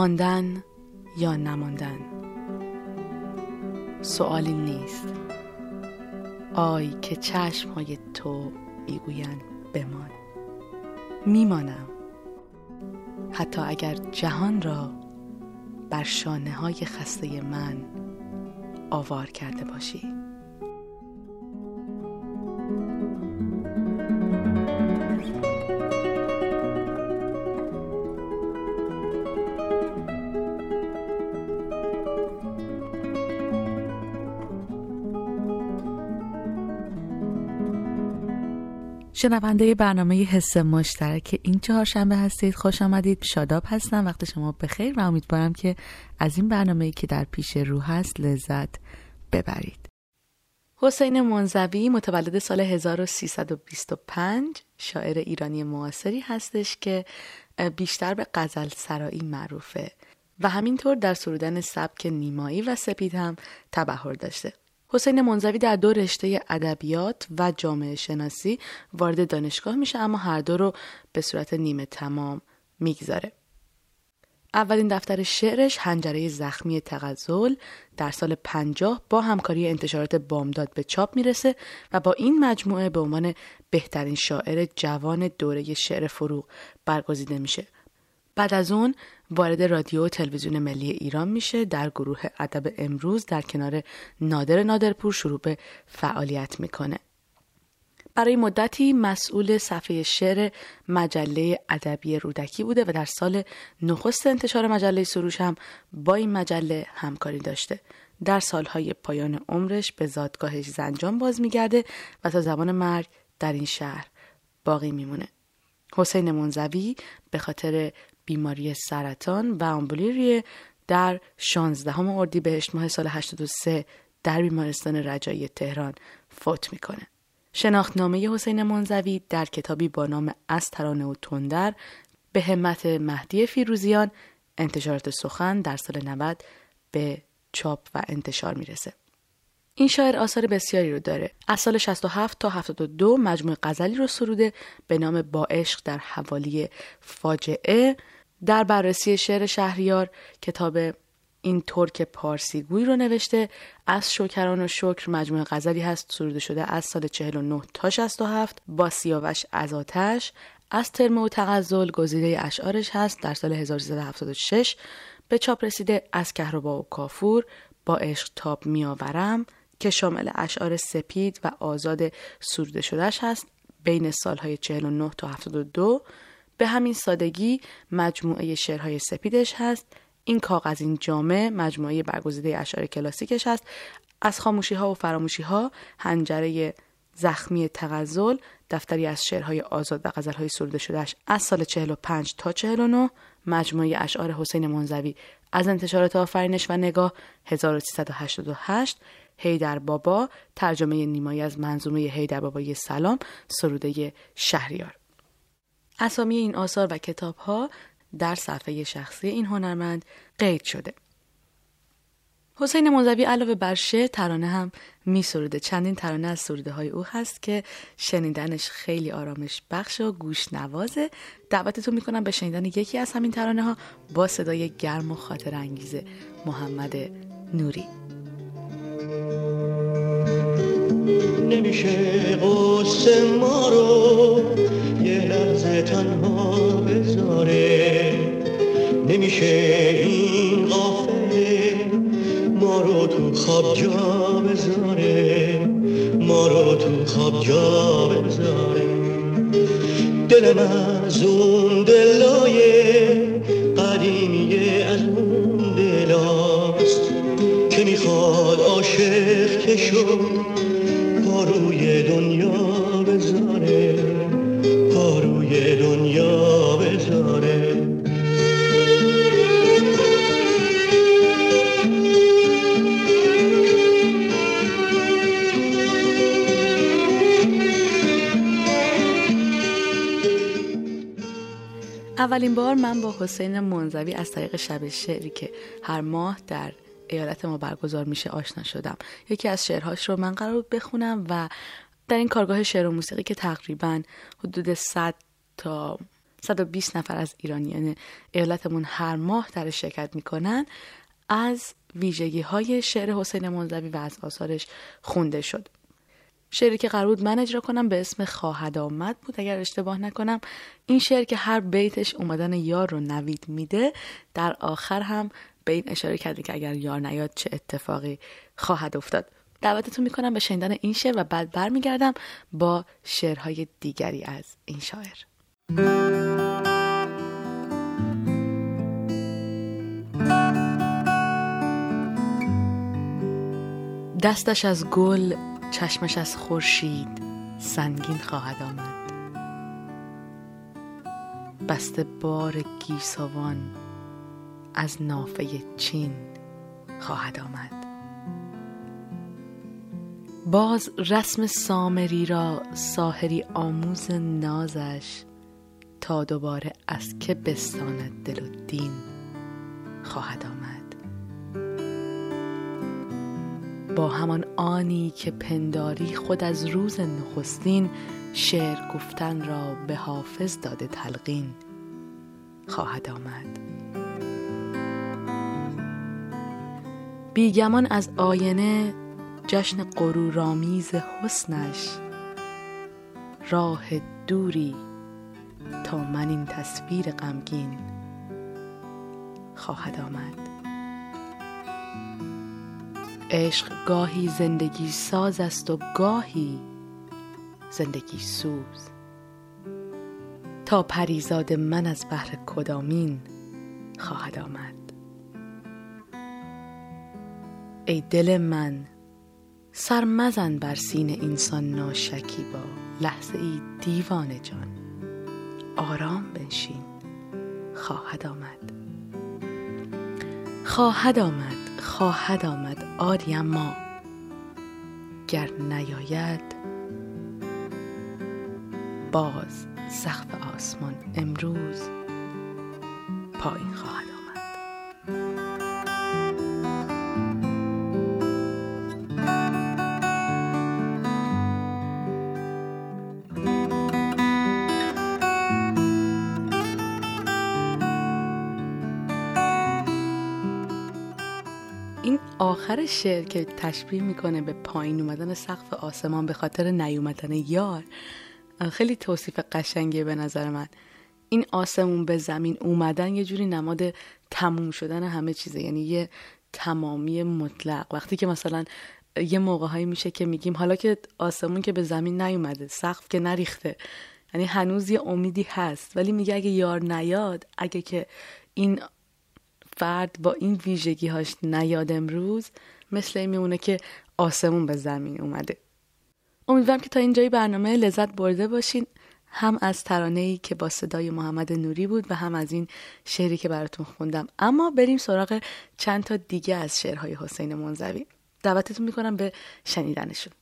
ماندن یا نماندن؟ سوالی نیست. آی که چشم های تو می‌گویند بمان. میمانم. حتی اگر جهان را بر شانه های خسته من آوار کرده باشی. شنونده برنامه حس مشترک این چهارشنبه هستید. خوش آمدید. شاداب هستم. وقت شما بخیر و امیدوارم که از این برنامه که در پیش رو هست لذت ببرید. حسین منزوی متولد سال 1325 شاعر ایرانی معاصری هستش که بیشتر به غزل سرایی معروفه و همینطور در سرودن سبک نیمایی و سپید هم تبهر داشته. حسین منزوی در دو رشته ادبیات و جامعه شناسی وارد دانشگاه میشه اما هر دو رو به صورت نیمه تمام می‌گذاره. اولین دفتر شعرش هنجره زخمی تغزل در سال 50 با همکاری انتشارات بامداد به چاپ می‌رسه و با این مجموعه به عنوان بهترین شاعر جوان دوره شعر فروغ برگزیده میشه بعد از اون وارد رادیو و تلویزیون ملی ایران میشه. در گروه ادب امروز در کنار نادر نادرپور شروع به فعالیت می‌کنه. برای مدتی مسئول صفحه شعر مجله ادبی رودکی بوده و در سال نخست انتشار مجله سروش هم با این مجله همکاری داشته. در سالهای پایان عمرش به زادگاهش زنجان باز میگرده و تا زمان مرگ در این شهر باقی میمونه. حسین منزوی به خاطر بیماری سرطان و آمبولیری در 16 اردیبهشت ماه سال 83 در بیمارستان رجایی تهران فوت می‌کنه. شناختنامه حسین منزوی در کتابی با نام از ترانه و تندر به همت مهدی فیروزیان انتشارات سخن در سال 90 به چاپ و انتشار می‌رسه. این شاعر آثار بسیاری رو داره. از سال 67 تا 72 مجموع غزلی رو سروده به نام با عشق در حوالی فاجعه در بررسی شعر شهریار کتاب این ترک پارسیگوی رو نوشته. از شکران و شکر مجموعه غزلی هست سروده شده از سال 49 تا 67 با سیاوش از آتش. از ترم و تغزل گزیده اشعارش هست در سال 1376 به چاپ رسیده از کهربا و کافور. با عشق تاب میآورم که شامل اشعار سپید و آزاد سروده شدهش هست. بین سالهای 49 تا 72 به همین سادگی مجموعه شعرهای سپیدش هست. این کاغذین جامع مجموعه برگزیده اشعار کلاسیکش هست. از خاموشی ها و فراموشی ها هنجره زخمی تغزل دفتری از شعرهای آزاد و غزلهای سروده شدهش از سال 45 تا 49 مجموعه اشعار حسین منزوی از انتشارات آفرینش و نگاه 1388 هیدر بابا ترجمه نیمایی از منظومه هیدر بابای سلام سروده شهریار. اسامی این آثار و کتاب ها در صفحه شخصی این هنرمند قید شده. حسین منزوی علاوه بر شعر ترانه هم می سروده. چندین ترانه از سروده های او هست که شنیدنش خیلی آرامش بخش و گوش نوازه دعوتتون می‌کنم به شنیدن یکی از همین ترانه ها با صدای گرم و خاطر انگیزه محمد نوری نمیشه قصه ما رو یه لحظه تنها بذاره. نمیشه این قافله ما رو تو خواب جا بذاره. ما رو تو خواب جا بذاره. دلم از اون دلای اولین بار من با حسین منزوی از طریق شب شعری که هر ماه در ایالت ما برگزار میشه آشنا شدم. یکی از شعرهاش رو من قرار بخونم و در این کارگاه شعر و موسیقی که تقریبا حدود 100 تا 120 نفر از ایرانیان ایالتمون هر ماه در شرکت می‌کنن از ویژگی های شعر حسین منزوی و از آثارش خونده شد. شعری که قرار بود من اجرا کنم به اسم خواهد آمد بود. اگر اشتباه نکنم این شعر که هر بیتش اومدن یار رو نوید میده در آخر هم به این اشاره کرده که اگر یار نیاد چه اتفاقی خواهد افتاد. دعوتتون می‌کنم به شنیدن این شعر و بعد برمیگردم با شعرهای دیگری از این شاعر. دستش از گل چشمش از خورشید سنگین خواهد آمد. بسته بار گیسوان از نافه چین خواهد آمد. باز رسم سامری را ساحری آموز نازش تا دوباره از که بستاند دل و دین خواهد آمد. با همان آنی که پنداری خود از روز نخستین شعر گفتن را به حافظ داده تلقین خواهد آمد. بیگمان از آینه جشن غرورآمیز حسنش راه دوری تا من این تصویر غمگین خواهد آمد. عشق گاهی زندگی ساز است و گاهی زندگی سوز. تا پریزاد من از بحر کدامین خواهد آمد. ای دل من سر مزن بر سین انسان ناشکی با لحظه ای دیوانه جان. آرام بنشین خواهد آمد. خواهد آمد. خواهد آمد آری اما گر نیاید باز سقف آسمان امروز پایین خواهد آخر شعر که تشبیه می‌کنه به پایین اومدن سقف آسمان به خاطر نیومدن یار خیلی توصیف قشنگیه به نظر من. این آسمون به زمین اومدن یه جوری نماد تموم شدن همه چیزه یعنی یه تمامی مطلق. وقتی که مثلا یه موقع هایی میشه که میگیم حالا که آسمون که به زمین نیومده سقف که نریخته یعنی هنوز یه امیدی هست ولی میگه اگه یار نیاد اگه که این فرد با این ویژگی هاش نیاد امروز مثل این میمونه که آسمون به زمین اومده. امیدوارم که تا اینجای برنامه لذت برده باشین. هم از ترانه ای که با صدای محمد نوری بود و هم از این شعری که براتون خوندم. اما بریم سراغ چند تا دیگه از شعرهای حسین منزوی. دعوتتون می‌کنم به شنیدنشون.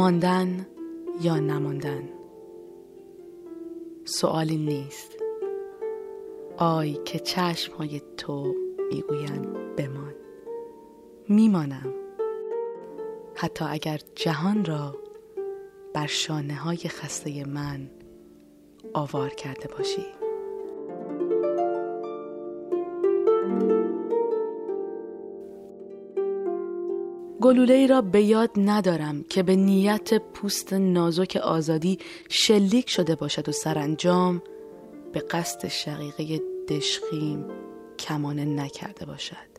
ماندن یا نماندن؟ سوالی نیست. آی که چشم های تو می‌گویند بمان. میمانم. حتی اگر جهان را بر شانه های خسته من آوار کرده باشی. گلوله ای را به یاد ندارم که به نیت پوست نازک آزادی شلیک شده باشد و سرانجام به قصد شقیقه دشخیم کمانه نکرده باشد.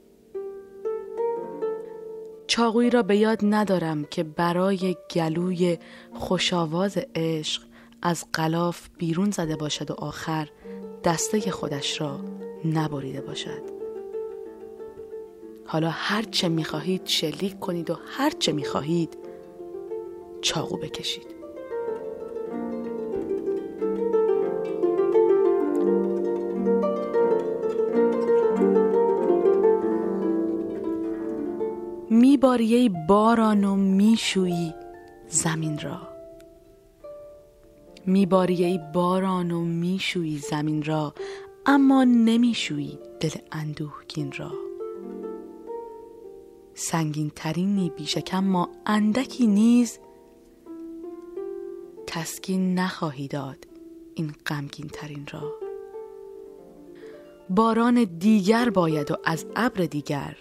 چاقویی را به یاد ندارم که برای گلوی خوشاواز عشق از قلاف بیرون زده باشد و آخر دسته خودش را نبریده باشد. حالا هر چه می‌خواهید شلیک کنید و هر چه می‌خواهید چاقو بکشید. میباری باران و میشویی زمین را. میباری باران و میشویی زمین را اما نمیشویی دل اندوهگین را. سنگین ترینی بیشکم ما اندکی نیز تسکین نخواهی داد این غمگین ترین را. باران دیگر باید و از ابر دیگر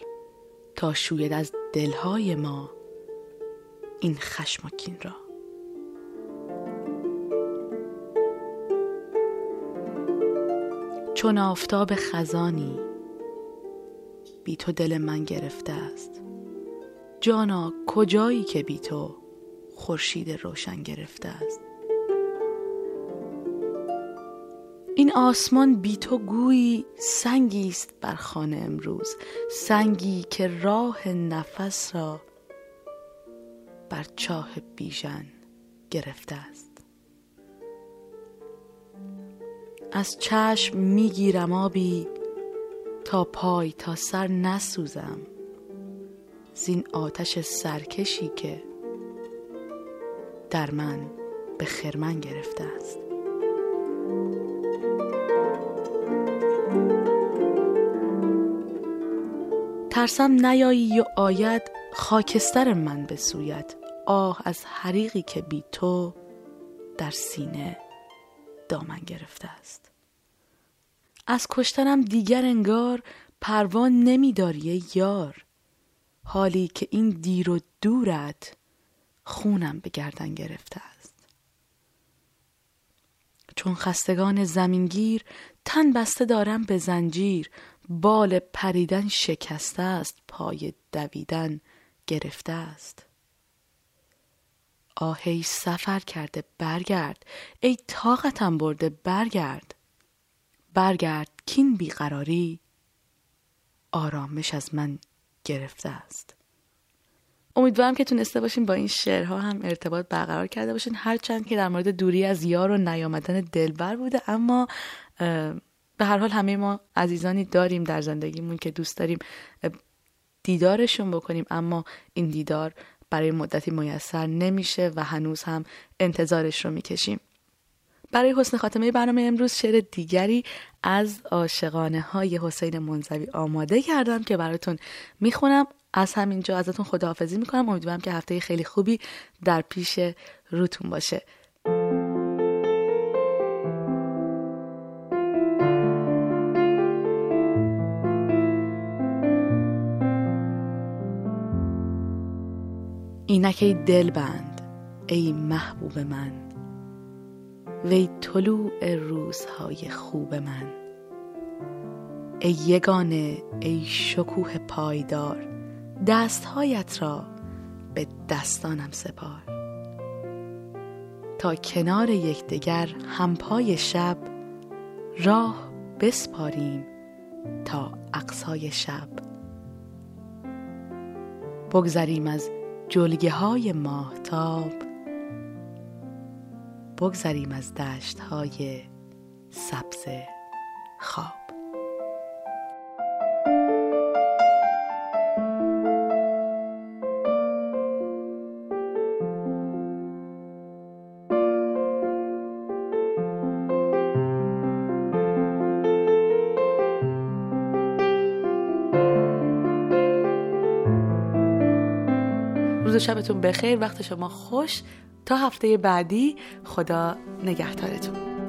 تا شوید از دلهای ما این خشمکین را. چون آفتاب خزانی بی تو دل من گرفته است جانا کجایی که بی تو خورشید روشن گرفته است؟ این آسمان بی تو گویی سنگی است بر خانه امروز سنگی که راه نفس را بر چاه بیژن گرفته است. از چشم می‌گیرم آبی تا پای تا سر نسوزم. زین آتش سرکشی که در من به خرمن گرفته است. ترسم نیایی و آید خاکستر من به سویت آه از حریقی که بی تو در سینه دامن گرفته است. از کشتنم دیگر انگار پروان نمیداری یار. حالی که این دیر و دورت خونم به گردن گرفته است. چون خستگان زمینگیر تن بسته دارم به زنجیر بال پریدن شکسته است پای دویدن گرفته است. آهی سفر کرده برگرد. ای طاقتم برده برگرد. برگرد کین بیقراری. آرامش از من گرفته است. امیدوارم که تونسته باشین با این شعرها هم ارتباط برقرار کرده باشین. هرچند که در مورد دوری از یار و نیامدن دلبر بوده اما به هر حال همه ما عزیزانی داریم در زندگیمون که دوست داریم دیدارشون بکنیم اما این دیدار برای مدتی میسر نمیشه و هنوز هم انتظارش رو می‌کشیم. برای حسن خاتمه برنامه امروز شعر دیگری از عاشقانه های حسین منزوی آماده کردم که براتون می‌خونم. از همینجا ازتون خداحافظی می‌کنم. امیدوارم که هفته خیلی خوبی در پیش روتون باشه. اینک ای دل بند ای محبوب من. وی طلوع روزهای خوب من. ای یگانه ای شکوه پایدار دستهایت را به دستانم سپار. تا کنار یکدیگر همپای شب راه بسپاریم تا اقصای شب. بگذریم از جلگه های ماهتاب بگذریم از دشت های سبز خواب. روز شبتون بخیر وقت شما خوش. تا هفته بعدی خدا نگهدارتون.